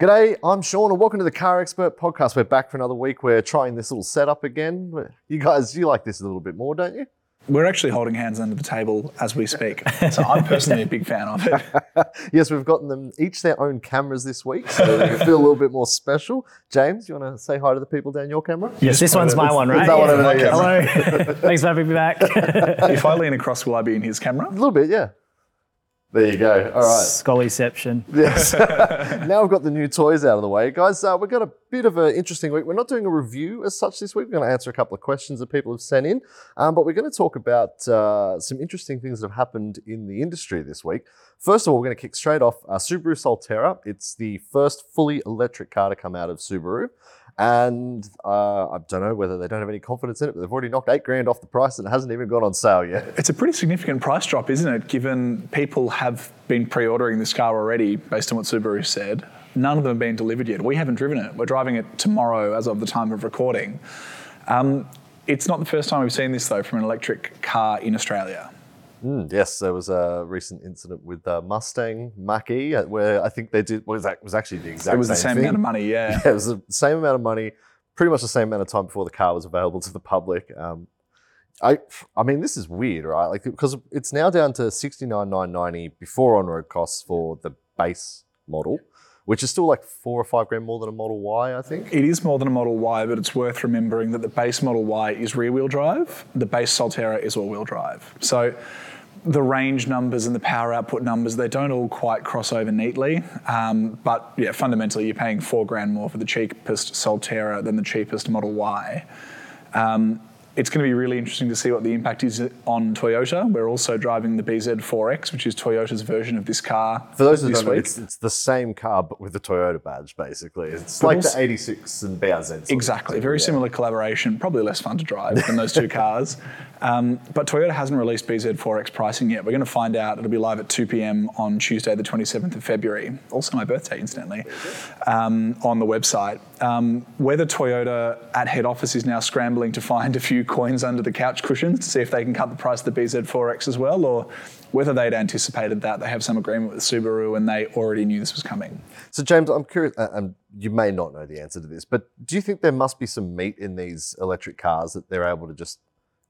G'day, I'm Sean, and welcome to the Car Expert Podcast. We're back for another week. We're trying this little setup again. You guys, you like this a little bit more, don't you? We're actually holding hands under the table as we speak. So I'm personally a big fan of it. yes, we've gotten them each their own cameras this week, so we feel a little bit more special. James, you want to say hi to the people down your camera? Yes, this one's my one, right? Is that one over there, yes. Hello. Thanks for having me back. If I lean across, will I be in his camera? A little bit, yeah. There you go. All right. Scullyception. Yes. now we've got the new toys out of the way, guys. Uh, we've got a bit of an interesting week. We're not doing a review as such this week. We're going to answer a couple of questions that people have sent in, um, but we're going to talk about uh, some interesting things that have happened in the industry this week. First of all, we're going to kick straight off uh, Subaru Solterra. It's the first fully electric car to come out of Subaru. And uh, I don't know whether they don't have any confidence in it, but they've already knocked eight grand off the price and it hasn't even gone on sale yet. It's a pretty significant price drop, isn't it? Given people have been pre ordering this car already based on what Subaru said. None of them have been delivered yet. We haven't driven it. We're driving it tomorrow as of the time of recording. Um, it's not the first time we've seen this, though, from an electric car in Australia. Mm, yes, there was a recent incident with uh, Mustang Mach E uh, where I think they did was that was actually the exact It was same the same thing. amount of money, yeah. Yeah, it was the same amount of money, pretty much the same amount of time before the car was available to the public. Um, I, I mean, this is weird, right? Like because it's now down to sixty nine nine ninety before on road costs for the base model, which is still like four or five grand more than a Model Y, I think. It is more than a Model Y, but it's worth remembering that the base Model Y is rear wheel drive, the base Solterra is all wheel drive. So the range numbers and the power output numbers, they don't all quite cross over neatly. Um, but yeah, fundamentally, you're paying four grand more for the cheapest Solterra than the cheapest Model Y. Um, it's going to be really interesting to see what the impact is on Toyota. We're also driving the BZ4X, which is Toyota's version of this car. For those who don't know, it's, it's the same car but with the Toyota badge, basically. It's But like also- the eighty six and BRZ. Exactly, very yeah. similar collaboration. Probably less fun to drive than those two cars. Um, but Toyota hasn't released BZ4X pricing yet. We're going to find out. It'll be live at 2 p.m. on Tuesday, the 27th of February. Also my birthday, incidentally, um, on the website. Um, whether Toyota at head office is now scrambling to find a few coins under the couch cushions to see if they can cut the price of the BZ4X as well, or whether they'd anticipated that, they have some agreement with Subaru and they already knew this was coming. So, James, I'm curious, uh, and you may not know the answer to this, but do you think there must be some meat in these electric cars that they're able to just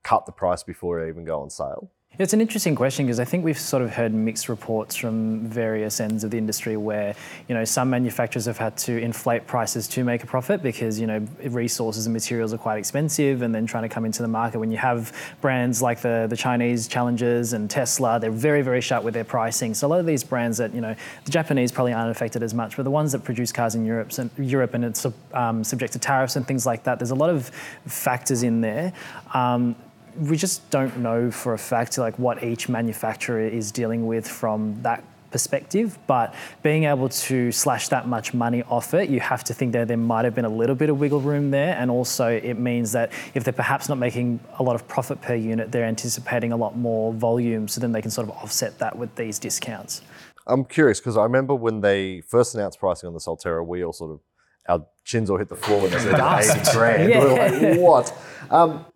cut the price before they even go on sale? It's an interesting question because I think we've sort of heard mixed reports from various ends of the industry where, you know, some manufacturers have had to inflate prices to make a profit because, you know, resources and materials are quite expensive and then trying to come into the market when you have brands like the, the Chinese challengers and Tesla, they're very, very sharp with their pricing. So a lot of these brands that, you know, the Japanese probably aren't affected as much, but the ones that produce cars in Europe, and Europe and it's um, subject to tariffs and things like that, there's a lot of factors in there. Um, we just don't know for a fact like what each manufacturer is dealing with from that perspective but being able to slash that much money off it you have to think that there might have been a little bit of wiggle room there and also it means that if they're perhaps not making a lot of profit per unit they're anticipating a lot more volume so then they can sort of offset that with these discounts I'm curious because I remember when they first announced pricing on the Solterra, we all sort of, our chins all hit the floor when they said 80 grand. We were like, what? Um,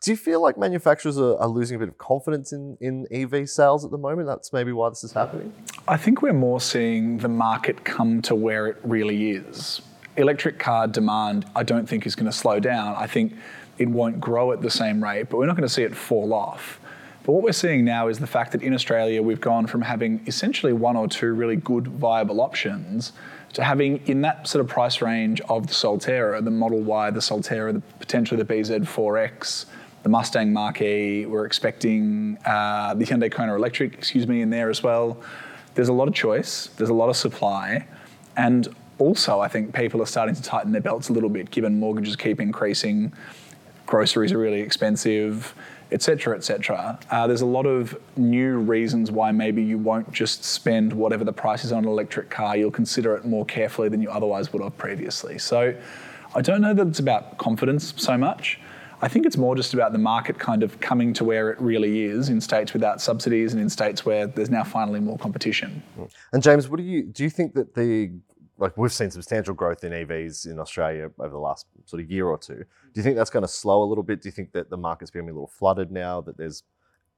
do you feel like manufacturers are, are losing a bit of confidence in, in EV sales at the moment? That's maybe why this is happening? I think we're more seeing the market come to where it really is. Electric car demand, I don't think, is going to slow down. I think it won't grow at the same rate, but we're not going to see it fall off. But what we're seeing now is the fact that in Australia we've gone from having essentially one or two really good viable options to having in that sort of price range of the Solterra, the Model Y, the Solterra, the, potentially the BZ4X, the Mustang Mach-E. We're expecting uh, the Hyundai Kona Electric, excuse me, in there as well. There's a lot of choice. There's a lot of supply, and also I think people are starting to tighten their belts a little bit, given mortgages keep increasing, groceries are really expensive, etc., etc. Uh, there's a lot of new reasons why maybe you won't just spend whatever the price is on an electric car. You'll consider it more carefully than you otherwise would have previously. So I don't know that it's about confidence so much. I think it's more just about the market kind of coming to where it really is in states without subsidies and in states where there's now finally more competition. And James, what do you do? You think that the like we've seen substantial growth in EVs in Australia over the last sort of year or two. Do you think that's going to slow a little bit? Do you think that the market's becoming a little flooded now? That there's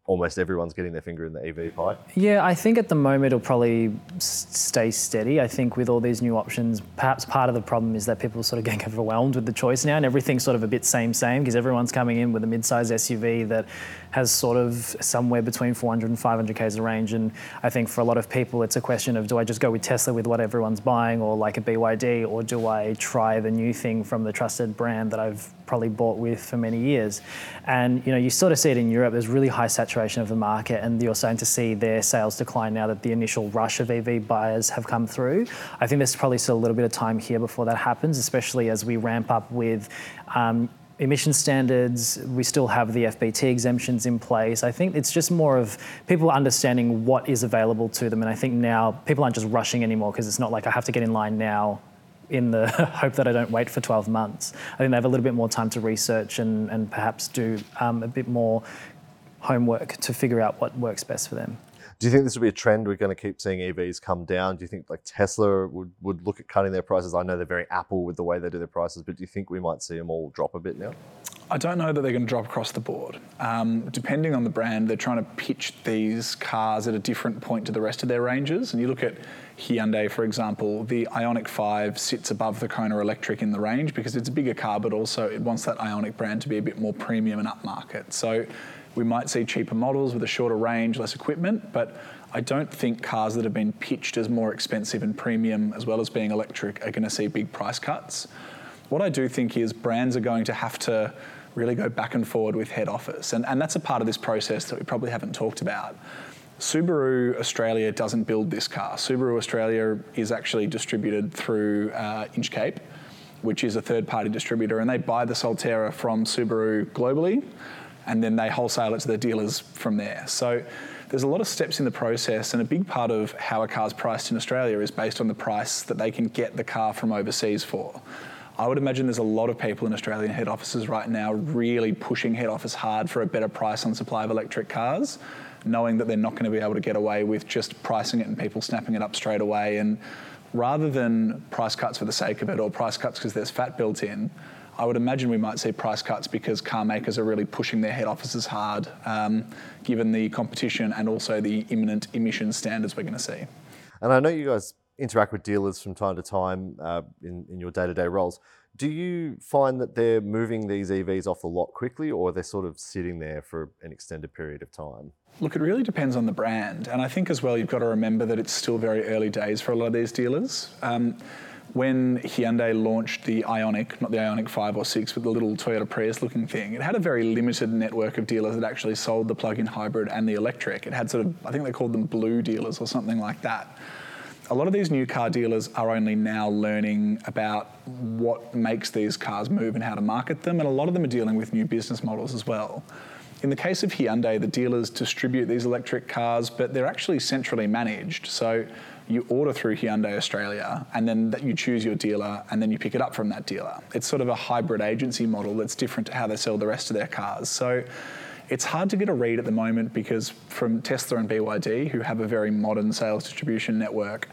almost everyone's getting their finger in the EV pie? Yeah, I think at the moment it'll probably stay steady. I think with all these new options, perhaps part of the problem is that people are sort of getting overwhelmed with the choice now, and everything's sort of a bit same same because everyone's coming in with a mid-size SUV that has sort of somewhere between 400 and 500 k's of range. And I think for a lot of people, it's a question of do I just go with Tesla with what everyone's buying, or like a BYD, or do I try the new thing from the trusted brand that I've probably bought with for many years? And you know, you sort of see it in Europe. There's really high saturation of the market, and you're starting to see their sales decline now that the initial rush of EV buyers have come through. I think there's probably still a little bit of time here before that happens, especially as we ramp up with um, emission standards. We still have the FBT exemptions in place. I think it's just more of people understanding what is available to them. And I think now people aren't just rushing anymore because it's not like I have to get in line now in the hope that I don't wait for 12 months. I think they have a little bit more time to research and, and perhaps do um, a bit more homework to figure out what works best for them. Do you think this will be a trend? We're going to keep seeing EVs come down. Do you think like Tesla would, would look at cutting their prices? I know they're very Apple with the way they do their prices, but do you think we might see them all drop a bit now? I don't know that they're going to drop across the board. Um, depending on the brand, they're trying to pitch these cars at a different point to the rest of their ranges. And you look at Hyundai, for example, the Ioniq 5 sits above the Kona Electric in the range because it's a bigger car, but also it wants that Ioniq brand to be a bit more premium and upmarket. So we might see cheaper models with a shorter range, less equipment, but I don't think cars that have been pitched as more expensive and premium, as well as being electric, are going to see big price cuts. What I do think is brands are going to have to really go back and forward with head office, and, and that's a part of this process that we probably haven't talked about. Subaru Australia doesn't build this car. Subaru Australia is actually distributed through uh, Inchcape, which is a third party distributor, and they buy the Solterra from Subaru globally and then they wholesale it to their dealers from there. So there's a lot of steps in the process, and a big part of how a car's priced in Australia is based on the price that they can get the car from overseas for. I would imagine there's a lot of people in Australian head offices right now really pushing head office hard for a better price on supply of electric cars, knowing that they're not going to be able to get away with just pricing it and people snapping it up straight away. And rather than price cuts for the sake of it or price cuts because there's fat built in, I would imagine we might see price cuts because car makers are really pushing their head offices hard, um, given the competition and also the imminent emission standards we're going to see. And I know you guys interact with dealers from time to time uh, in, in your day to day roles. Do you find that they're moving these EVs off the lot quickly or they're sort of sitting there for an extended period of time? Look, it really depends on the brand. And I think as well, you've got to remember that it's still very early days for a lot of these dealers. Um, when Hyundai launched the Ioniq, not the Ioniq 5 or 6, but the little Toyota Prius looking thing, it had a very limited network of dealers that actually sold the plug in hybrid and the electric. It had sort of, I think they called them blue dealers or something like that. A lot of these new car dealers are only now learning about what makes these cars move and how to market them, and a lot of them are dealing with new business models as well. In the case of Hyundai, the dealers distribute these electric cars, but they're actually centrally managed. So you order through Hyundai Australia, and then you choose your dealer, and then you pick it up from that dealer. It's sort of a hybrid agency model that's different to how they sell the rest of their cars. So it's hard to get a read at the moment because from Tesla and BYD, who have a very modern sales distribution network,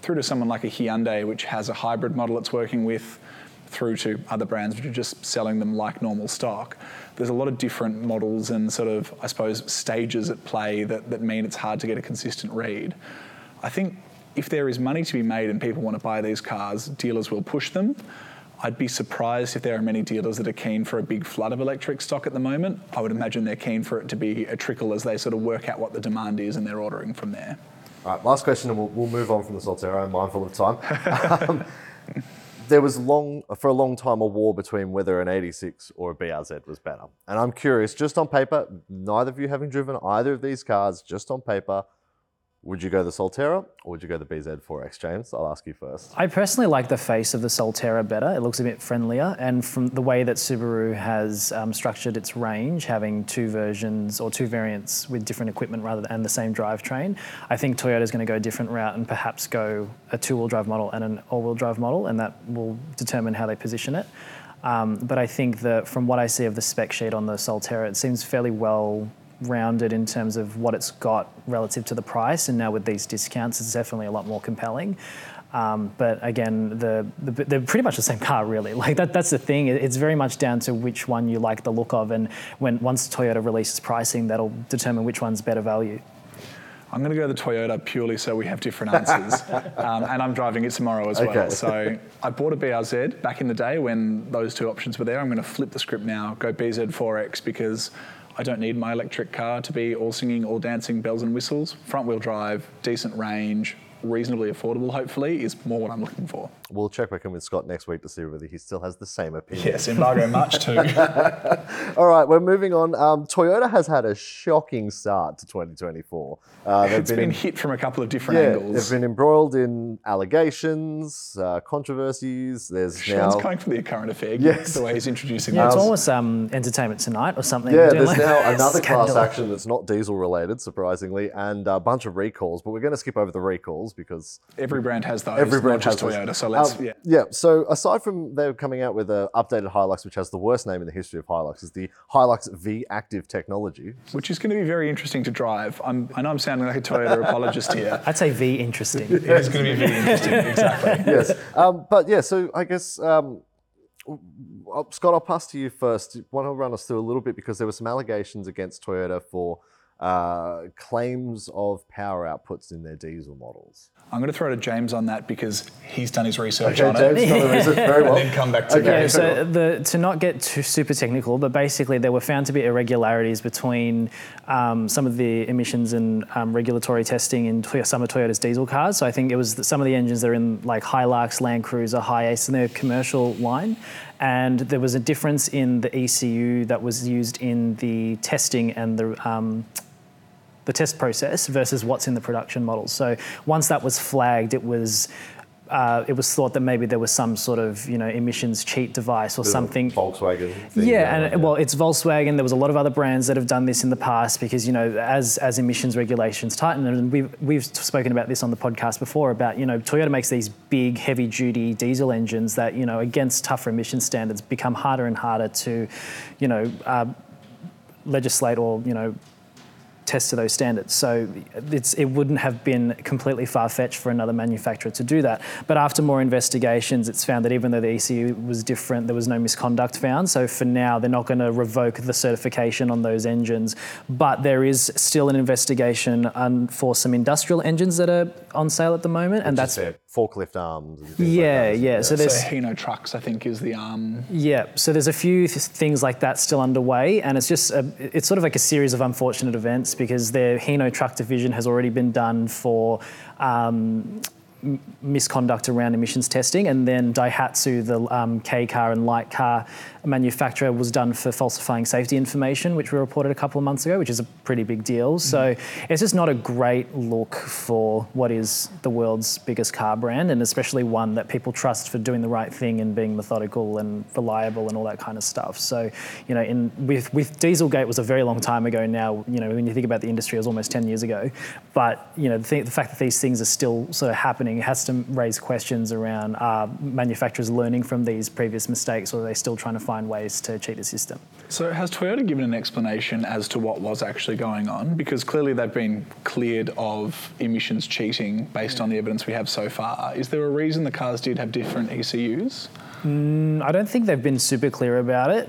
through to someone like a Hyundai, which has a hybrid model it's working with, through to other brands which are just selling them like normal stock. There's a lot of different models and sort of, I suppose, stages at play that, that mean it's hard to get a consistent read. I think if there is money to be made and people want to buy these cars, dealers will push them. I'd be surprised if there are many dealers that are keen for a big flood of electric stock at the moment. I would imagine they're keen for it to be a trickle as they sort of work out what the demand is and they're ordering from there. All right, last question, and we'll, we'll move on from the Solterra. I'm mindful of time. um, there was long, for a long time, a war between whether an 86 or a BRZ was better. And I'm curious, just on paper, neither of you having driven either of these cars, just on paper, would you go the Solterra or would you go the BZ4X, James? I'll ask you first. I personally like the face of the Solterra better. It looks a bit friendlier, and from the way that Subaru has um, structured its range, having two versions or two variants with different equipment rather than the same drivetrain, I think Toyota is going to go a different route and perhaps go a two-wheel drive model and an all-wheel drive model, and that will determine how they position it. Um, but I think that from what I see of the spec sheet on the Solterra, it seems fairly well rounded in terms of what it's got relative to the price. And now with these discounts, it's definitely a lot more compelling. Um, but again, the, the, they're pretty much the same car, really. Like that, that's the thing. It's very much down to which one you like the look of, and when once Toyota releases pricing, that'll determine which one's better value. I'm going to go the Toyota purely so we have different answers. um, and I'm driving it tomorrow as okay. well. So I bought a BRZ back in the day when those two options were there. I'm going to flip the script now, go BZ4X because I don't need my electric car to be all singing, all dancing, bells and whistles. Front wheel drive, decent range, reasonably affordable, hopefully, is more what I'm looking for. We'll check back in with Scott next week to see whether he still has the same opinion. Yes, embargo March too. All right, we're moving on. Um, Toyota has had a shocking start to 2024. Uh, it's been, been, hit from a couple of different yeah, angles. They've been embroiled in allegations, uh, controversies. There's Sean's now coming for the current affair. Yes, the way he's introducing. Yeah, it's almost um, Entertainment Tonight or something. Yeah, there's like now another class action that's not diesel related, surprisingly, and a bunch of recalls. But we're going to skip over the recalls because every brand has those. Every brand has Toyota. Those. So let's um, yeah. Yeah. So aside from they're coming out with an updated Hilux, which has the worst name in the history of Hilux, is the Hilux V Active technology, which is going to be very interesting to drive. I'm, i know I'm sounding like a Toyota apologist here. I'd say V interesting. it is going to be V interesting. Exactly. yes. Um, but yeah. So I guess. Um, Scott, I'll pass to you first. You Want to run us through a little bit because there were some allegations against Toyota for uh, claims of power outputs in their diesel models. I'm going to throw to James on that because he's done his research okay, on James it. Done the research very well. and then come back to okay, me. so the, to not get too super technical, but basically there were found to be irregularities between um, some of the emissions and um, regulatory testing in some of Toyota's diesel cars. So I think it was some of the engines that are in like Hilux, Land Cruiser, HiAce, in their commercial line, and there was a difference in the ECU that was used in the testing and the um, the test process versus what's in the production model. So once that was flagged, it was uh, it was thought that maybe there was some sort of you know emissions cheat device or something. Volkswagen. yeah, and well, it's Volkswagen. There was a lot of other brands that have done this in the past because you know as as emissions regulations tighten, and we've we've spoken about this on the podcast before about you know Toyota makes these big heavy duty diesel engines that you know against tougher emission standards become harder and harder to, you know. Uh, legislate or you know test to those standards. So it wouldn't have been completely far fetched for another manufacturer to do that. But after more investigations, it's found that even though the ECU was different, there was no misconduct found. So for now, they're not going to revoke the certification on those engines. But there is still an investigation um, for some industrial engines that are on sale at the moment, Which and that's forklift arms. yeah, like yeah. So there's so Hino trucks, I think, is the arm. Yeah. So there's a few th- things like that still underway, and it's just a, it's sort of like a series of unfortunate events because their Hino truck division has already been done for. Um, misconduct around emissions testing, and then Daihatsu, the um, K car and light car manufacturer, was done for falsifying safety information, which we reported a couple of months ago, which is a pretty big deal. Mm-hmm. So it's just not a great look for what is the world's biggest car brand, and especially one that people trust for doing the right thing and being methodical and reliable and all that kind of stuff. So, you know, in with with Dieselgate was a very long time ago now. You know, when you think about the industry, it was almost ten years ago. But you know, the, th- the fact that these things are still sort of happening has to raise questions around are manufacturers learning from these previous mistakes, or are they still trying to find ways to cheat the system? So, has Toyota given an explanation as to what was actually going on? Because clearly they've been cleared of emissions cheating based on the evidence we have so far. Is there a reason the cars did have different ECUs? Mm, I don't think they've been super clear about it.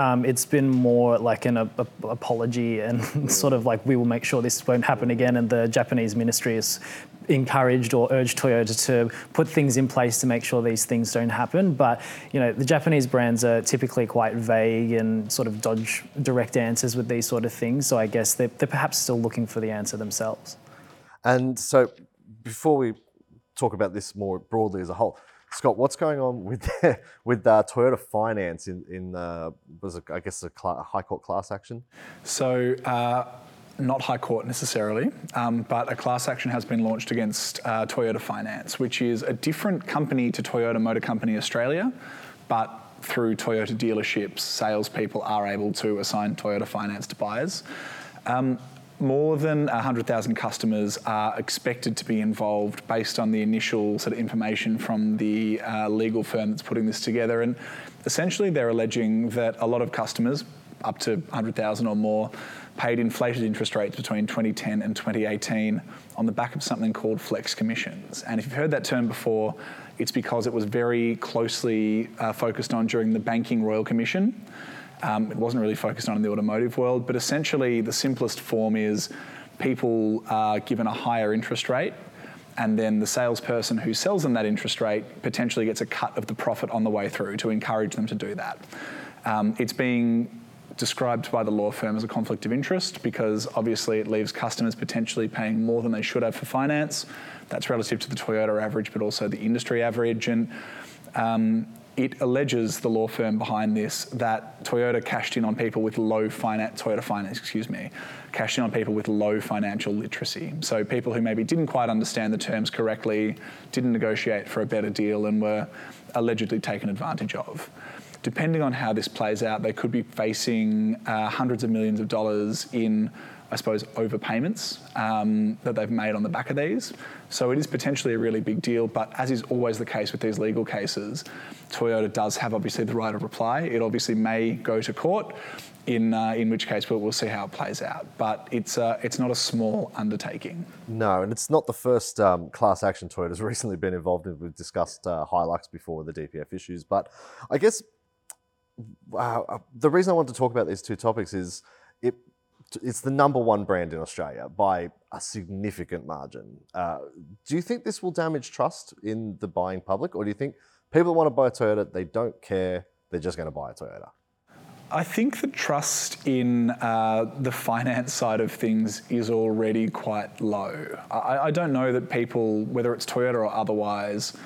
Um, it's been more like an a, a, apology and sort of like we will make sure this won't happen again. And the Japanese ministry has encouraged or urged Toyota to put things in place to make sure these things don't happen. But you know, the Japanese brands are typically quite vague and sort of dodge direct answers with these sort of things. So I guess they're, they're perhaps still looking for the answer themselves. And so, before we talk about this more broadly as a whole, Scott, what's going on with with uh, Toyota Finance in in uh, was it, I guess a cl- high court class action? So. Uh, not High Court necessarily, um, but a class action has been launched against uh, Toyota Finance, which is a different company to Toyota Motor Company Australia, but through Toyota dealerships, salespeople are able to assign Toyota Finance to buyers. Um, more than 100,000 customers are expected to be involved based on the initial sort of information from the uh, legal firm that's putting this together. And essentially, they're alleging that a lot of customers, up to 100,000 or more paid inflated interest rates between 2010 and 2018 on the back of something called flex commissions. And if you've heard that term before, it's because it was very closely uh, focused on during the Banking Royal Commission. Um, it wasn't really focused on in the automotive world, but essentially the simplest form is people are given a higher interest rate and then the salesperson who sells them that interest rate potentially gets a cut of the profit on the way through to encourage them to do that. Um, it's being described by the law firm as a conflict of interest because obviously it leaves customers potentially paying more than they should have for finance. That's relative to the Toyota average, but also the industry average. And um, it alleges the law firm behind this that Toyota cashed in on people with low finance, Toyota Finance, excuse me, cashed in on people with low financial literacy. So people who maybe didn't quite understand the terms correctly, didn't negotiate for a better deal, and were allegedly taken advantage of depending on how this plays out, they could be facing uh, hundreds of millions of dollars in, I suppose, overpayments um, that they've made on the back of these. So it is potentially a really big deal, but as is always the case with these legal cases, Toyota does have obviously the right of reply. It obviously may go to court. In, uh, in which case we'll, we'll, see how it plays out. But it's, uh, it's not a small undertaking. No, and it's not the first um, class action Toyota's recently been involved in. We've discussed uh, Hilux before the DPF issues, but I guess uh, the reason I want to talk about these two topics is it, it's the number one brand in Australia by a significant margin. Uh, do you think this will damage trust in the buying public, or do you think people that want to buy a Toyota, they don't care, they're just going to buy a Toyota? I think the trust in uh, the finance side of things is already quite low. I, I, don't know that people, whether it's Toyota or otherwise,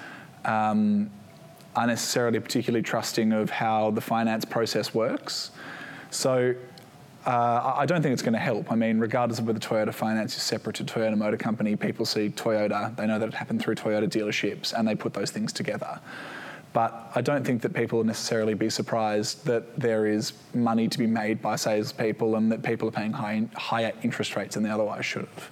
um, are necessarily particularly trusting of how the finance process works. So uh, I don't think it's going to help. I mean, regardless of whether Toyota Finance is separate to Toyota Motor Company, people see Toyota, they know that it happened through Toyota dealerships, and they put those things together. But I don't think that people will necessarily be surprised that there is money to be made by salespeople and that people are paying high, higher interest rates than they otherwise should have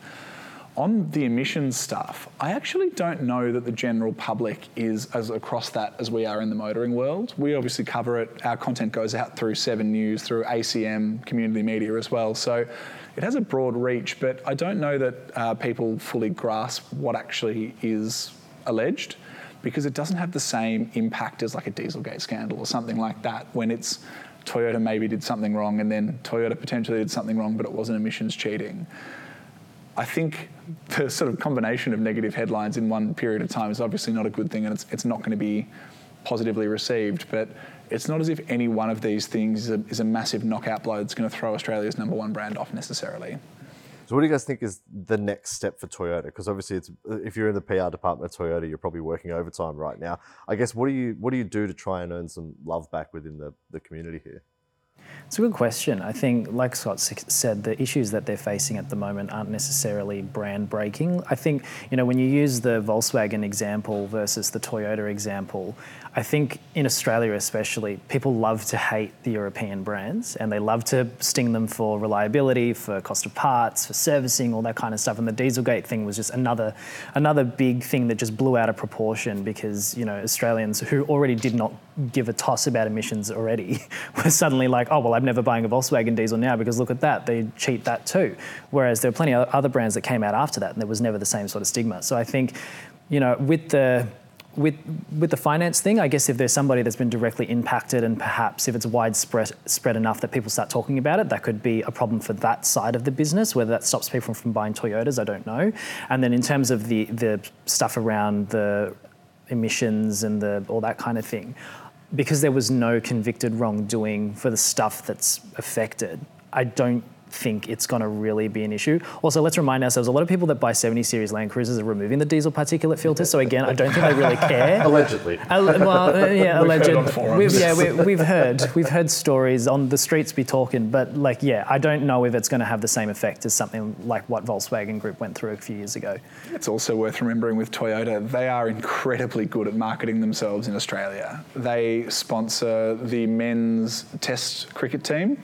on the emissions stuff, I actually don't know that the general public is as across that as we are in the motoring world. We obviously cover it. Our content goes out through Seven News, through ACM, community media as well. So it has a broad reach, but I don't know that uh, people fully grasp what actually is alleged because it doesn't have the same impact as like a Dieselgate scandal or something like that when it's Toyota maybe did something wrong and then Toyota potentially did something wrong, but it wasn't emissions cheating. I think the sort of combination of negative headlines in one period of time is obviously not a good thing and it's, it's not going to be positively received. But it's not as if any one of these things is a, is a massive knockout blow that's going to throw Australia's number one brand off necessarily. So, what do you guys think is the next step for Toyota? Because obviously, it's if you're in the PR department of Toyota, you're probably working overtime right now. I guess what do you what do you do to try and earn some love back within the, the community here? It's a good question. I think, like Scott said, the issues that they're facing at the moment aren't necessarily brand breaking. I think, you know, when you use the Volkswagen example versus the Toyota example, I think in Australia especially, people love to hate the European brands and they love to sting them for reliability, for cost of parts, for servicing, all that kind of stuff. And the Dieselgate thing was just another another big thing that just blew out of proportion because, you know, Australians who already did not give a toss about emissions already were suddenly like, oh well I'm never buying a Volkswagen diesel now because look at that, they cheat that too. Whereas there are plenty of other brands that came out after that and there was never the same sort of stigma. So I think, you know, with the with with the finance thing, I guess if there's somebody that's been directly impacted and perhaps if it's widespread spread enough that people start talking about it, that could be a problem for that side of the business. Whether that stops people from buying Toyotas, I don't know. And then in terms of the the stuff around the emissions and the all that kind of thing, because there was no convicted wrongdoing for the stuff that's affected. I don't think it's going to really be an issue. Also, let's remind ourselves a lot of people that buy 70 series Land Cruisers are removing the diesel particulate filters. So again, I don't think they really care. Allegedly. Uh, well, uh, yeah, alleged. We've, yeah, we, have heard we've heard stories on the streets be talking, but like, yeah, I don't know if it's going to have the same effect as something like what Volkswagen Group went through a few years ago. It's also worth remembering with Toyota, they are incredibly good at marketing themselves in Australia. They sponsor the men's Test cricket team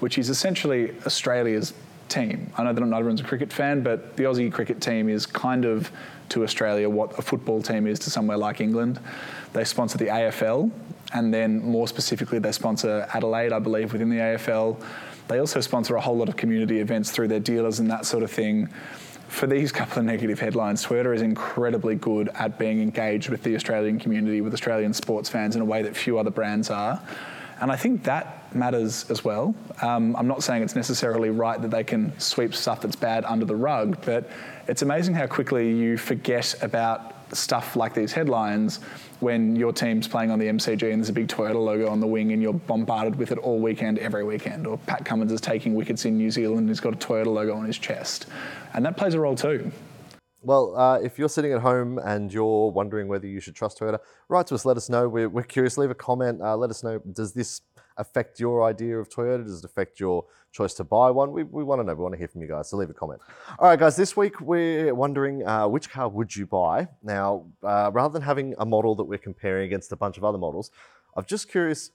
which is essentially Australia's team. I know that not everyone's a cricket fan, but the Aussie cricket team is kind of to Australia what a football team is to somewhere like England. They sponsor the AFL, and then more specifically, they sponsor Adelaide, I believe, within the AFL. They also sponsor a whole lot of community events through their dealers and that sort of thing. For these couple of negative headlines, Toyota is incredibly good at being engaged with the Australian community, with Australian sports fans in a way that few other brands are. And I think matters as well. Um, I'm not saying it's necessarily right that they can sweep stuff that's bad under the rug, but it's amazing how quickly you forget about stuff like these headlines when your team's playing on the MCG and there's a big Toyota logo on the wing and you're bombarded with it all weekend, every weekend. Or Pat Cummins is taking wickets in New Zealand and he's got a Toyota logo on his chest. And that plays a role too. Well, uh, if you're sitting at home and you're wondering whether you should trust Toyota, write to us. Let us know. We're, we're curious. Leave a comment. Uh, let us know. Does this affect your idea of Toyota? Does it affect your choice to buy one? We, we want to know. We want to hear from you guys. So leave a comment. All right, guys. This week we're wondering uh, which car would you buy? Now, uh, rather than having a model that we're comparing against a bunch of other models, I'm just curious.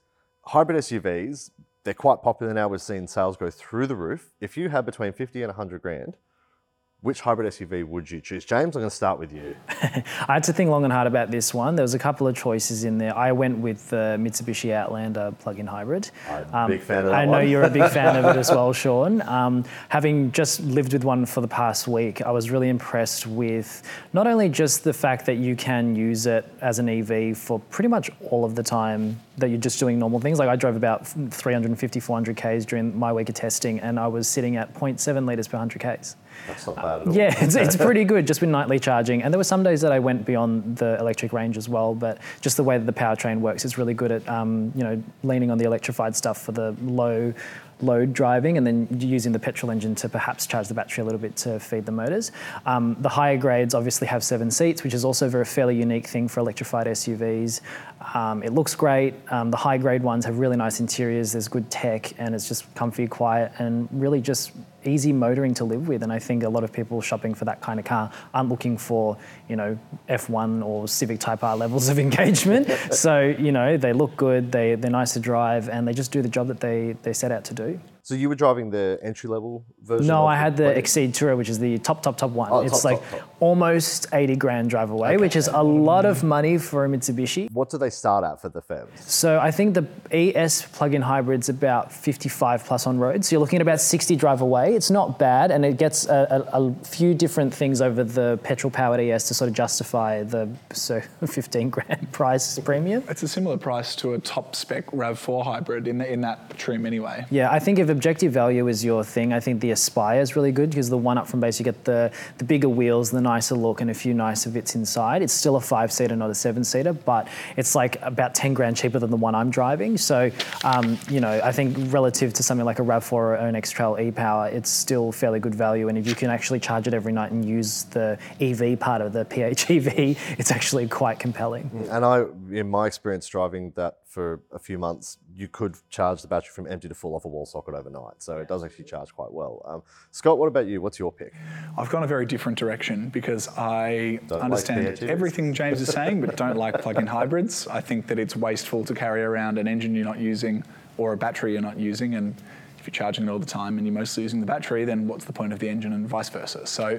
Hybrid SUVs, they're quite popular now. We've seen sales go through the roof. If you have between 50 and 100 grand, which hybrid SUV would you choose? James, I'm going to start with you. I had to think long and hard about this one. There was a couple of choices in there. I went with the Mitsubishi Outlander plug-in hybrid. I'm a big fan of that I know one. you're a big fan of it as well, Sean. Um, having just lived with one for the past week, I was really impressed with not only just the fact that you can use it as an EV for pretty much all of the time that you're just doing normal things. Like I drove about 350, 400 Ks during my week of testing, and I was sitting at 0.7 litres per 100 Ks. That's not bad at all. Yeah, it's, it's pretty good just with nightly charging. And there were some days that I went beyond the electric range as well, but just the way that the powertrain works, it's really good at um, you know leaning on the electrified stuff for the low load driving and then using the petrol engine to perhaps charge the battery a little bit to feed the motors. Um, the higher grades obviously have seven seats, which is also a very fairly unique thing for electrified SUVs. Um, it looks great. Um, the high grade ones have really nice interiors. There's good tech and it's just comfy, quiet, and really just easy motoring to live with. And I think a lot of people shopping for that kind of car aren't looking for, you know, F1 or Civic Type R levels of engagement. so, you know, they look good, they, they're nice to drive, and they just do the job that they, they set out to do. So you were driving the entry level version? No, I had the plug-in? Exceed Tourer, which is the top, top, top one. Oh, it's top, like top, top. almost 80 grand drive away, which is a lot of money for a Mitsubishi. What do they start at for the PHEVs? So I think the ES plug-in hybrid's about 55 plus on road. So you're looking at about 60 drive away. It's not bad, and it gets a, a, a few different things over the petrol-powered ES to sort of justify the so 15 grand price premium. It's a similar price to a top spec RAV4 hybrid in, the, in that trim anyway. Yeah, I think if objective value is your thing, I think the Aspire is really good because the one up from base, you get the, the bigger wheels, the nicer look, and a few nicer bits inside. It's still a five seater, not a seven seater, but it's like about 10 grand cheaper than the one I'm driving. So, um, you know, I think relative to something like a RAV4 or an X Trail e Power, it's still fairly good value. And if you can actually charge it every night and use the EV part of the PHEV, it's actually quite compelling. And I, in my experience driving that for a few months, you could charge the battery from empty to full off a wall socket overnight. So it does actually charge quite well. Um, Scott, what about you? What's your pick? I've gone a very different direction because I Don't understand PHEVs. everything James is saying, but don't like plug-in hybrids. I think that it's wasteful to carry around an engine you're not using or a battery you're not using, and if you're charging it all the time and you're mostly using the battery, then what's the point of the engine and vice versa? So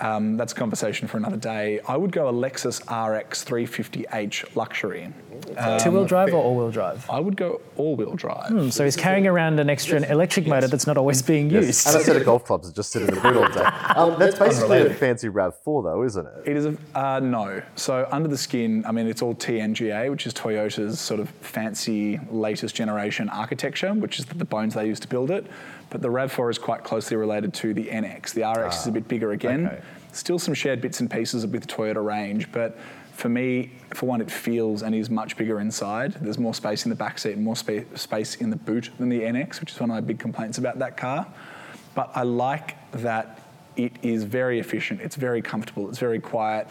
um, that's a conversation for another day. I would go a Lexus RX 350h luxury. Um, Two-wheel drive or all-wheel drive? I would go all-wheel drive. So he's carrying around an extra electric motor that's not always being used. And a set of golf clubs that just sit in the boot all day. Um, that's basically a fancy RAV4 though, isn't it? It is a uh, no. So under the skin, I mean, it's all TNGA, which is Toyota's sort of fancy latest generation architecture, which is the bones they use to build it. But the Rav4 is quite closely related to the NX. The RX is a bit bigger again. okay. Still some shared bits and pieces with the Toyota range, but for me, for one, it feels and is much bigger inside. There's more space in the back seat and more spa- space in the boot than the NX, which is one of my big complaints about that car. But I like that it is very efficient, it's very comfortable, it's very quiet,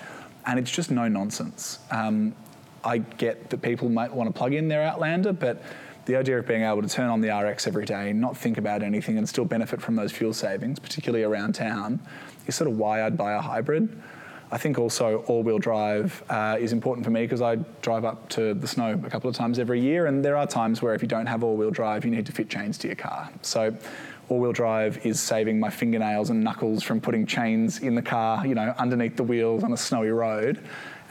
and it's just no nonsense. Um, I get that people might want to plug in their Outlander, but the idea of being able to turn on the RX every day, not think about anything, and still benefit from those fuel savings, particularly around town, is sort of why I'd buy a hybrid. I think also all-wheel drive uh, is important for me because I drive up to the snow a couple of times every year, and there are times where if you don't have all-wheel drive, you need to fit chains to your car. So all-wheel drive is saving my fingernails and knuckles from putting chains in the car, you know, underneath the wheels on a snowy road,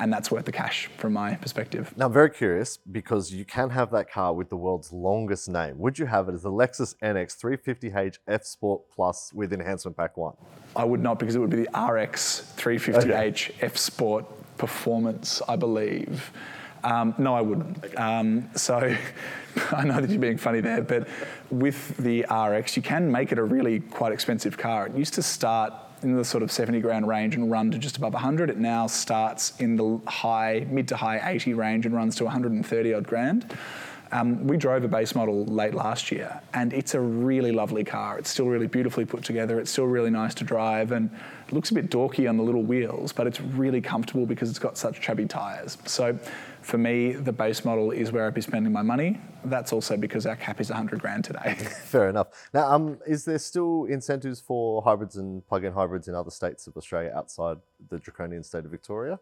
and that's worth the cash from my perspective. Now, I'm very curious because you can have that car with the world's longest name. Would you have it as the Lexus NX 350h F Sport Plus with enhancement pack one? I would not because it would be the RX 350h F Sport Performance, I believe. Um, no, I wouldn't. Um, so I know that you're being funny there, but with the RX, you can make it a really quite expensive car. It used to start in the sort of 70 grand range and run to just above 100. It now starts in the high, mid to high 80 range and runs to 130 odd grand. Um, we drove a base model late last year, and it's a really lovely car. It's still really beautifully put together. It's still really nice to drive, and it looks a bit dorky on the little wheels, but it's really comfortable because it's got such chubby tyres. So, for me, the base model is where I'd be spending my money. That's also because our cap is 100 grand today. Fair enough. Now, um, is there still incentives for hybrids and plug-in hybrids in other states of Australia outside the draconian state of Victoria?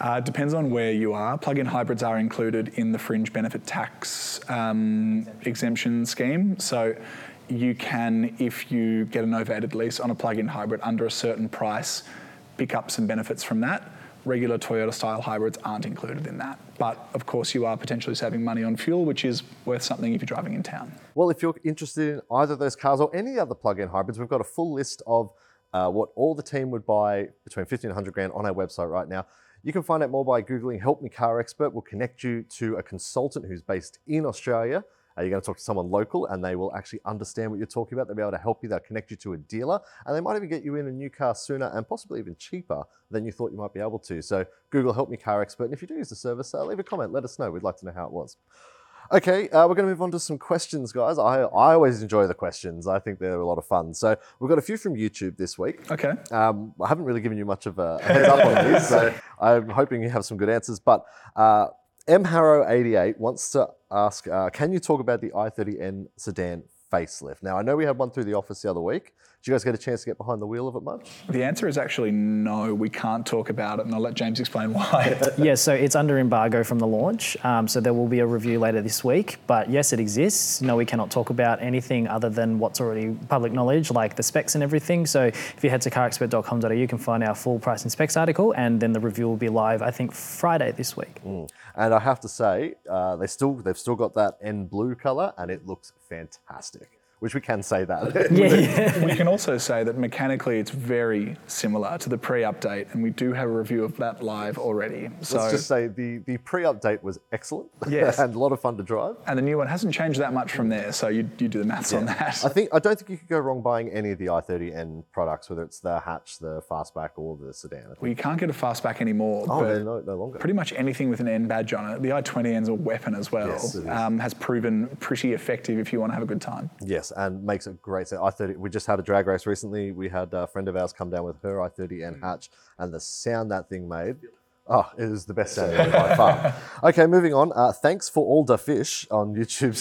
Uh, depends on where you are. Plug-in hybrids are included in the fringe benefit tax um, exemption scheme. So you can, if you get a novated lease on a plug-in hybrid under a certain price, pick up some benefits from that. Regular Toyota style hybrids aren't included in that. But of course, you are potentially saving money on fuel, which is worth something if you're driving in town. Well, if you're interested in either of those cars or any other plug-in hybrids, we've got a full list of uh, what all the team would buy between 50 and 100 grand on our website right now. You can find out more by Googling Help Me Car Expert. We'll connect you to a consultant who's based in Australia. Uh, you're going to talk to someone local and they will actually understand what you're talking about. They'll be able to help you. They'll connect you to a dealer and they might even get you in a new car sooner and possibly even cheaper than you thought you might be able to. So Google Help Me Car Expert. And if you do use the service, uh, leave a comment. Let us know. We'd like to know how it was. Okay, uh, we're going to move on to some questions, guys. I, I always enjoy the questions. I think they're a lot of fun. So we've got a few from YouTube this week. Okay. Um, I haven't really given you much of a heads up on these, so I'm hoping you have some good answers. But uh, M Harrow 88 wants to ask, uh, can you talk about the i30N sedan facelift? Now I know we had one through the office the other week. Did you guys get a chance to get behind the wheel of it much? The answer is actually no, we can't talk about it, and I'll let James explain why. yeah, so it's under embargo from the launch. Um, so there will be a review later this week. But yes, it exists. No, we cannot talk about anything other than what's already public knowledge, like the specs and everything. So if you head to carexpert.com.au, you can find our full price and specs article, and then the review will be live, I think, Friday this week. Mm. And I have to say, uh, they still they've still got that N blue color, and it looks fantastic which we can say that. yeah, yeah. we can also say that mechanically it's very similar to the pre-update, and we do have a review of that live already. So let's just say the the pre-update was excellent. Yes, and a lot of fun to drive. And the new one hasn't changed that much from there. So you, you do the maths yeah. on that. I think I don't think you could go wrong buying any of the i30N products, whether it's the hatch, the fastback, or the sedan. Well, you can't get a fastback anymore. Oh, they're no, no longer. Pretty much anything with an N badge on it. The i20N's a weapon as well. Yes, um, has proven pretty effective if you want to have a good time. Yes, and makes it great. So i30, we just had a drag race recently. We had a friend of ours come down with her i30N hatch, and the sound that thing made. Oh, it is the best sound ever by far. Okay, moving on. Uh, thanks for all the fish on YouTube.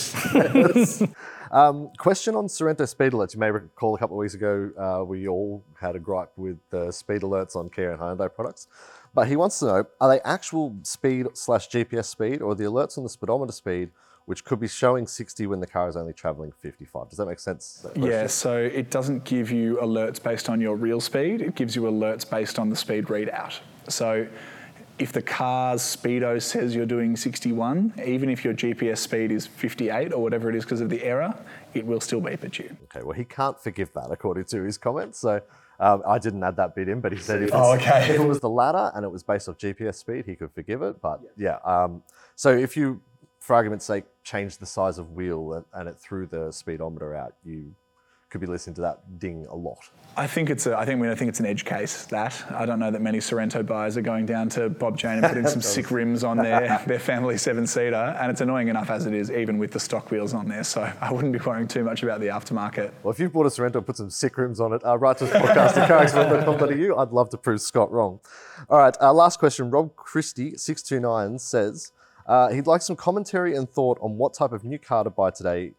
um, question on Sorento speed alerts. You may recall a couple of weeks ago, uh, we all had a gripe with the speed alerts on Kia and Hyundai products. But he wants to know, are they actual speed slash GPS speed or the alerts on the speedometer speed which could be showing 60 when the car is only traveling 55. Does that make sense? Yeah, so it doesn't give you alerts based on your real speed, it gives you alerts based on the speed readout. So if the car's speedo says you're doing 61, even if your GPS speed is 58 or whatever it is because of the error, it will still beep at you. Okay, well, he can't forgive that according to his comments. So um, I didn't add that bit in, but he said if, oh, okay. if, it was the latter and it was based off GPS speed, he could forgive it. But yeah, yeah um, so if you, for argument's sake, change the size of wheel and, and it threw the speedometer out, you could be listening to that ding a lot. I think it's a, I think we think it's an edge case. That I don't know that many Sorento buyers are going down to Bob Jane and putting some sick rims on their their family seven seater, and it's annoying enough as it is, even with the stock wheels on there. So I wouldn't be worrying too much about the aftermarket. Well, if you've bought a Sorento and put some sick rims on it, uh, write to us podcast at carexpert.com.au. I'd love to prove Scott wrong. All right, uh, last question. Rob Christie six two nine says. Uh, he'd like some commentary and thought on what type of new car to buy today.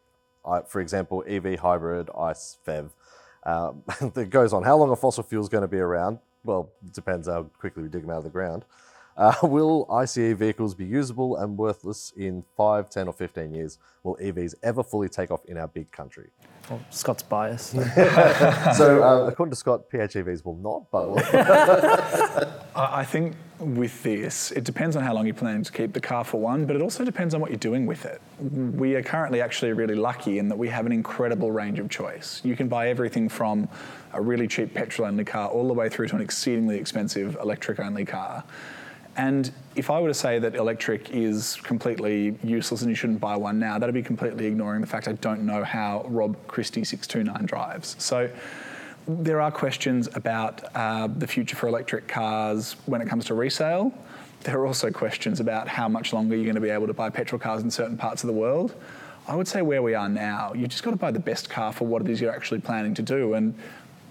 Uh, for example, EV hybrid, ICE, PHEV. Um, that goes on. How long are fossil fuels going to be around? Well, it depends how quickly we dig them out of the ground. Uh, will ICE vehicles be usable and worthless in 5, 10, or 15 years? Will EVs ever fully take off in our big country? Well, Scott's biased. So, uh, according to Scott, PHEVs will not, but I I think with this, it depends on how long you're planning to keep the car for one, but it also depends on what you're doing with it. We are currently actually really lucky in that we have an incredible range of choice. You can buy everything from a really cheap petrol only car all the way through to an exceedingly expensive electric only car. And if I were to say that electric is completely useless and you shouldn't buy one now, that'd be completely ignoring the fact I don't know how Rob Christie 629 drives. So there are questions about uh, the future for electric cars when it comes to resale. There are also questions about how much longer you're going to be able to buy petrol cars in certain parts of the world. I would say where we are now, you've just got to buy the best car for what it is you're actually planning to do. And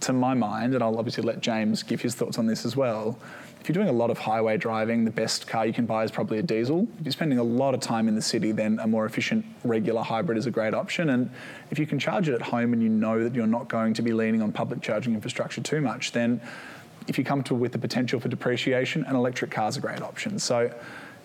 to my mind, and I'll obviously let James give his thoughts on this as well. If you're doing a lot of highway driving, the best car you can buy is probably a diesel. If you're spending a lot of time in the city, then a more efficient regular hybrid is a great option. And if you can charge it at home and you know that you're not going to be leaning on public charging infrastructure too much, then if you come to with the potential for depreciation, an electric car is a great option. So,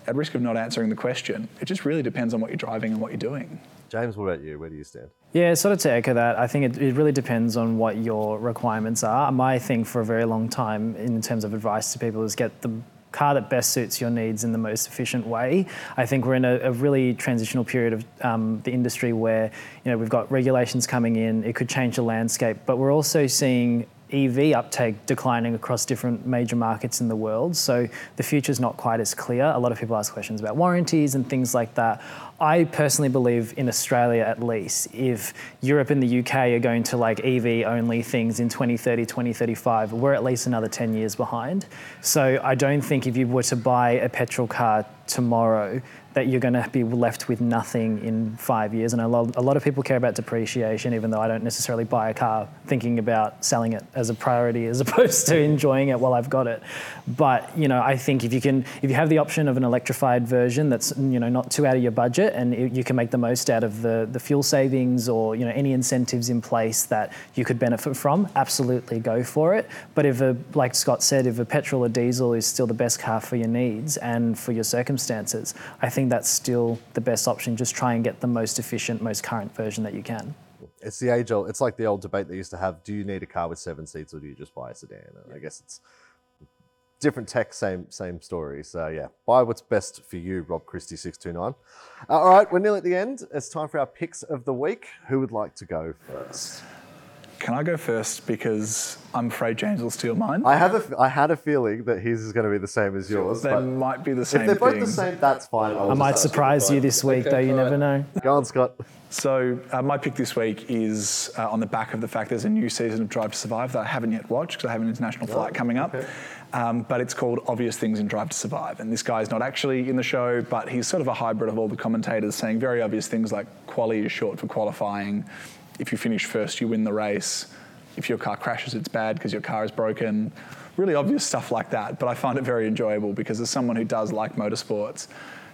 at risk of not answering the question, it just really depends on what you're driving and what you're doing. James, what about you? Where do you stand? Yeah, sort of to echo that, I think it, it really depends on what your requirements are. My thing for a very long time, in terms of advice to people, is get the car that best suits your needs in the most efficient way. I think we're in a, a really transitional period of um, the industry where you know we've got regulations coming in. It could change the landscape, but we're also seeing EV uptake declining across different major markets in the world. So the future is not quite as clear. A lot of people ask questions about warranties and things like that. I personally believe in Australia at least, if Europe and the UK are going to like EV only things in 2030, 2035, we're at least another 10 years behind. So I don't think if you were to buy a petrol car tomorrow, that you're going to be left with nothing in five years. And a lot, a lot of people care about depreciation, even though I don't necessarily buy a car thinking about selling it as a priority as opposed to enjoying it while I've got it. But you know, I think if you can, if you have the option of an electrified version that's you know not too out of your budget, and it, you can make the most out of the the fuel savings or you know any incentives in place that you could benefit from, absolutely go for it. But if a like Scott said, if a petrol or diesel is still the best car for your needs and for your circumstances, I think that's still the best option. Just try and get the most efficient, most current version that you can. It's the age old. It's like the old debate they used to have: Do you need a car with seven seats, or do you just buy a sedan? And I guess it's different tech, same same story. So yeah, buy what's best for you, Rob Christie six two nine. Uh, all right, we're nearly at the end. It's time for our picks of the week. Who would like to go first? Can I go first because I'm afraid James will steal mine? I have a, f- I had a feeling that his is going to be the same as yours. they but might be the same. if same they're both thing. the same, that's fine. I'll I might surprise you this week, though. You never know. Go on, Scott. So uh, my pick this week is uh, on the back of the fact there's a new season of Drive to Survive that I haven't yet watched because I have an international flight coming up. Um, but it's called Obvious Things in Drive to Survive. And this guy's not actually in the show, but he's sort of a hybrid of all the commentators saying very obvious things like quali is short for qualifying. If you finish first, you win the race. If your car crashes, it's bad because your car is broken. Really obvious stuff like that. But I find it very enjoyable because as someone who does like motorsports,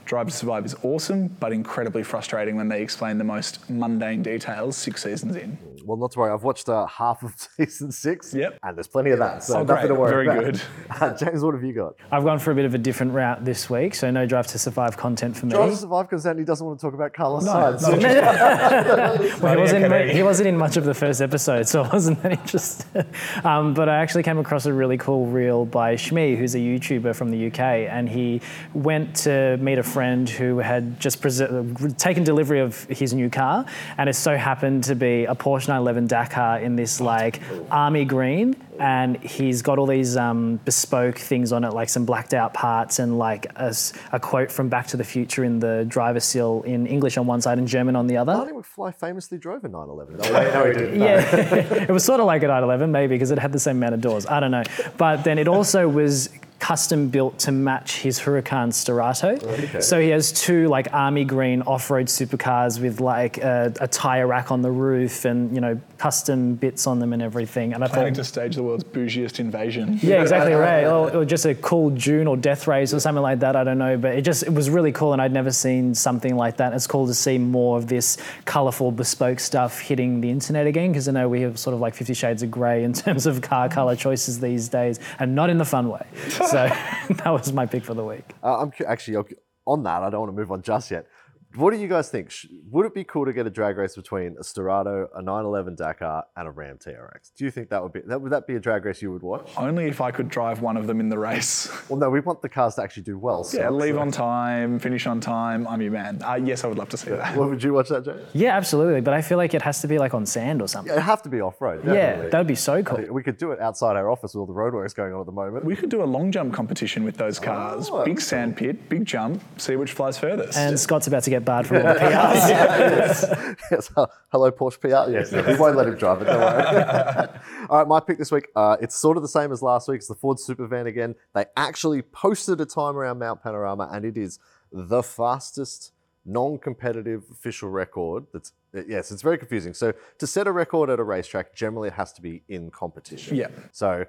Drive to Survive is awesome, but incredibly frustrating when they explain the most mundane details six seasons in. Well, not to worry. I've watched uh, half of season six. Yep. And there's plenty of that. So Oh, nothing great. to worry Very about. good. Uh, James, what have you got? I've gone for a bit of a different route this week, so no Drive to Survive content for me. Drive to Survive because he doesn't want to talk about Carlos No, Sainz. not. Well, he wasn't, okay. he wasn't in much of the first episode, so I wasn't that interested. Um, but I actually came across a really cool reel by Shmee, who's a YouTuber from the UK, and he went to meet a friend who had just prese- taken delivery of his new car, and it so happened to be a Porsche 911 Dakar in this like army green. And he's got all these um, bespoke things on it, like some blacked out parts and like a quote from Back to the Future in the driver's seal in English on one side and German on the other. Marty McFly famously drove a 911. Oh, wait, no, he didn't. Yeah, it was sort of like a 911 maybe because it had the same amount of doors. I don't know, but then it also was custom built to match his Huracan Sterrato. Okay. So he has two like army green off-road supercars with like a, a tire rack on the roof and you know custom bits on them and everything. And I Planning thought. to stage the world's bougiest invasion. Yeah, exactly right. Or, or just a cool Dune or Death Race or something like that. I don't know, but it just it was really cool, and I'd never seen something like that. It's cool to see more of this colourful, bespoke stuff hitting the internet again, because I know we have sort of like Fifty Shades of Grey in terms of car mm. colour choices these days, and not in the fun way. So that was my pick for the week. Uh, I'm cu- actually on that. I don't want to move on just yet. What do you guys think? Would it be cool to get a drag race between a Sterrato, a 911 Dakar, and a Ram TRX? Do you think that would be that would that be a drag race you would watch? Only if I could drive one of them in the race. Well, no, we want the cars to actually do well. So, Yeah, leave so- on time, finish on time. I'm your man. Uh, yes, I would love to see that. Well, would you watch that, Jay? Yeah, absolutely. But I feel like it has to be like on sand or something. Yeah, it'd have to be off road. Yeah, that would be so cool. We could do it outside our office with all the roadworks going on at the moment. We could do a long jump competition with those cars. Oh. Big sand pit, big jump, see which flies furthest. And Scott's about to get barred from all the PRs. yes. Hello, Porsche PR. Yes, we won't let him drive it. Don't worry. All right, my pick this week. Uh, it's sort of the same as last week. It's the Ford Supervan again. They actually posted a time around Mount Panorama, and it is the fastest non-competitive official record. That's yes, it's very confusing. So to set a record at a racetrack, generally it has to be in competition. Yeah. So.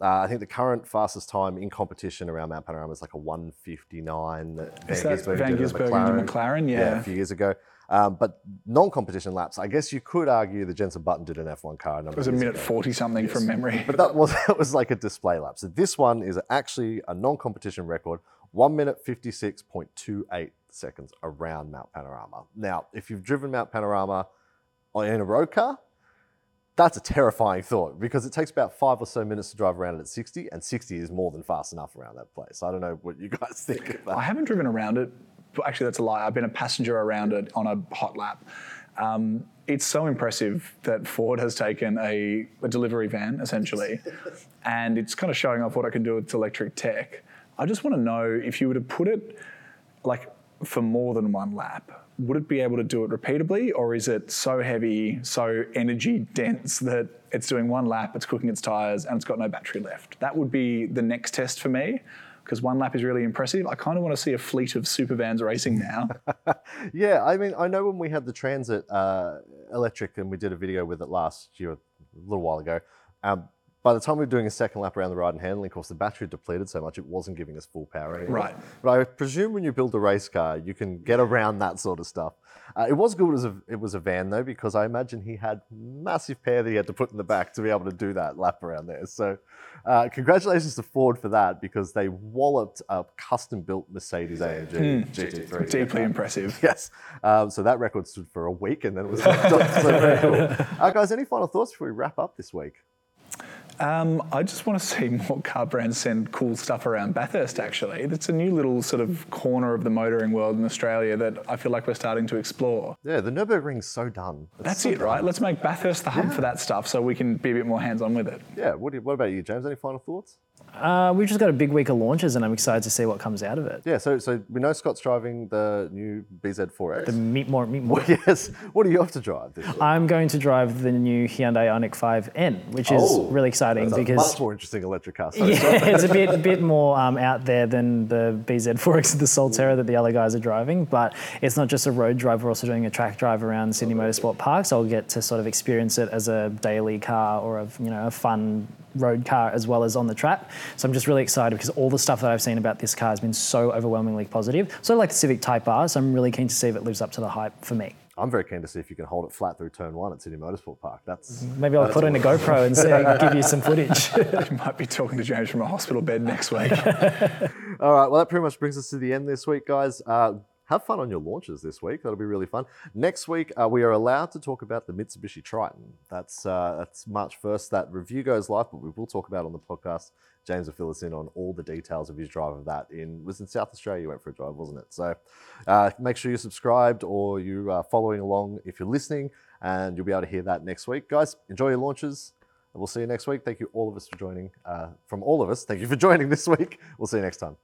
Uh, I think the current fastest time in competition around Mount Panorama is like a 159 that Is Van Gisbergen Van Gisbergen and McLaren? Yeah. a few years ago. Um, but non-competition laps, I guess you could argue that Jensen Button did an F1 car. It was a minute ago. 40 something from memory. But that was that was like a display lap. So this one is actually a non-competition record, one minute fifty-six point two eight seconds around Mount Panorama. Now, if you've driven Mount Panorama on- in a road car, that's a terrifying thought because it takes about five or so minutes to drive around it at 60, and 60 is more than fast enough around that place. I don't know what you guys think of that. I haven't driven around it. Actually, that's a lie. I've been a passenger around it on a hot lap. Um, it's so impressive that Ford has taken a, a delivery van, essentially, and it's kind of showing off what I can do with electric tech. I just want to know if you were to put it like for more than one lap, would it be able to do it repeatably, or is it so heavy, so energy dense that it's doing one lap, it's cooking its tires, and it's got no battery left? That would be the next test for me, because one lap is really impressive. I kind of want to see a fleet of super vans racing now. Yeah, I mean, I know when we had the Transit uh, electric and we did a video with it last year, a little while ago. Um, by the time we were doing a second lap around the ride and handling of course, the battery depleted so much it wasn't giving us full power anymore. Right. But I presume when you build a race car, you can get around that sort of stuff. Uh, it was good as a, it was a van though, because I imagine he had massive pair that he had to put in the back to be able to do that lap around there. So, uh, congratulations to Ford for that because they walloped a custom-built Mercedes AMG GT3. Deeply impressive. Yes. Um, so that record stood for a week and then it was. So cool. Uh, guys, any final thoughts before we wrap up this week? Um, I just want to see more car brands send cool stuff around Bathurst, actually. It's a new little sort of corner of the motoring world in Australia that I feel like we're starting to explore. Yeah, the Nürburgring's so done. It's That's so it, done. right? Let's make Bathurst the hub for that stuff so we can be a bit more hands on with it. Yeah, what, do you, what about you, James? Any final thoughts? Uh, we've just got a big week of launches, and I'm excited to see what comes out of it. Yeah, so so we know Scott's driving the new BZ4X. The meet more, meet more. yes. What are you off to drive this? I'm going to drive the new Hyundai Ioniq 5N, which is Oh, really exciting because much more interesting electric car. So yeah, it's a bit bit more um, out there than the BZ4X and the Solterra that the other guys are driving. But it's not just a road drive; we're also doing a track drive around Sydney Motorsport Park, so I'll get to sort of experience it as a daily car or a you know a fun road car as well as on the track. So I'm just really excited because all the stuff that I've seen about this car has been so overwhelmingly positive. So like the Civic Type R, so I'm really keen to see if it lives up to the hype for me. I'm very keen to see if you can hold it flat through turn one at Sydney Motorsport Park. That's Maybe I'll put in a GoPro and see, give you some footage. You might be talking to James from a hospital bed next week. All right, well, that pretty much brings us to the end this week, guys. Uh, have fun on your launches this week. That'll be really fun. Next week, uh, we are allowed to talk about the Mitsubishi Triton. That's uh, that's March 1st. That review goes live, but we will talk about on the podcast. James will fill us in on all the details of his drive of that. In was in South Australia. You went for a drive, wasn't it? So uh, make sure you're subscribed or you are following along if you're listening, and you'll be able to hear that next week, guys. Enjoy your launches. We'll see you next week. Thank you all of us for joining. Uh, from all of us, thank you for joining this week. We'll see you next time.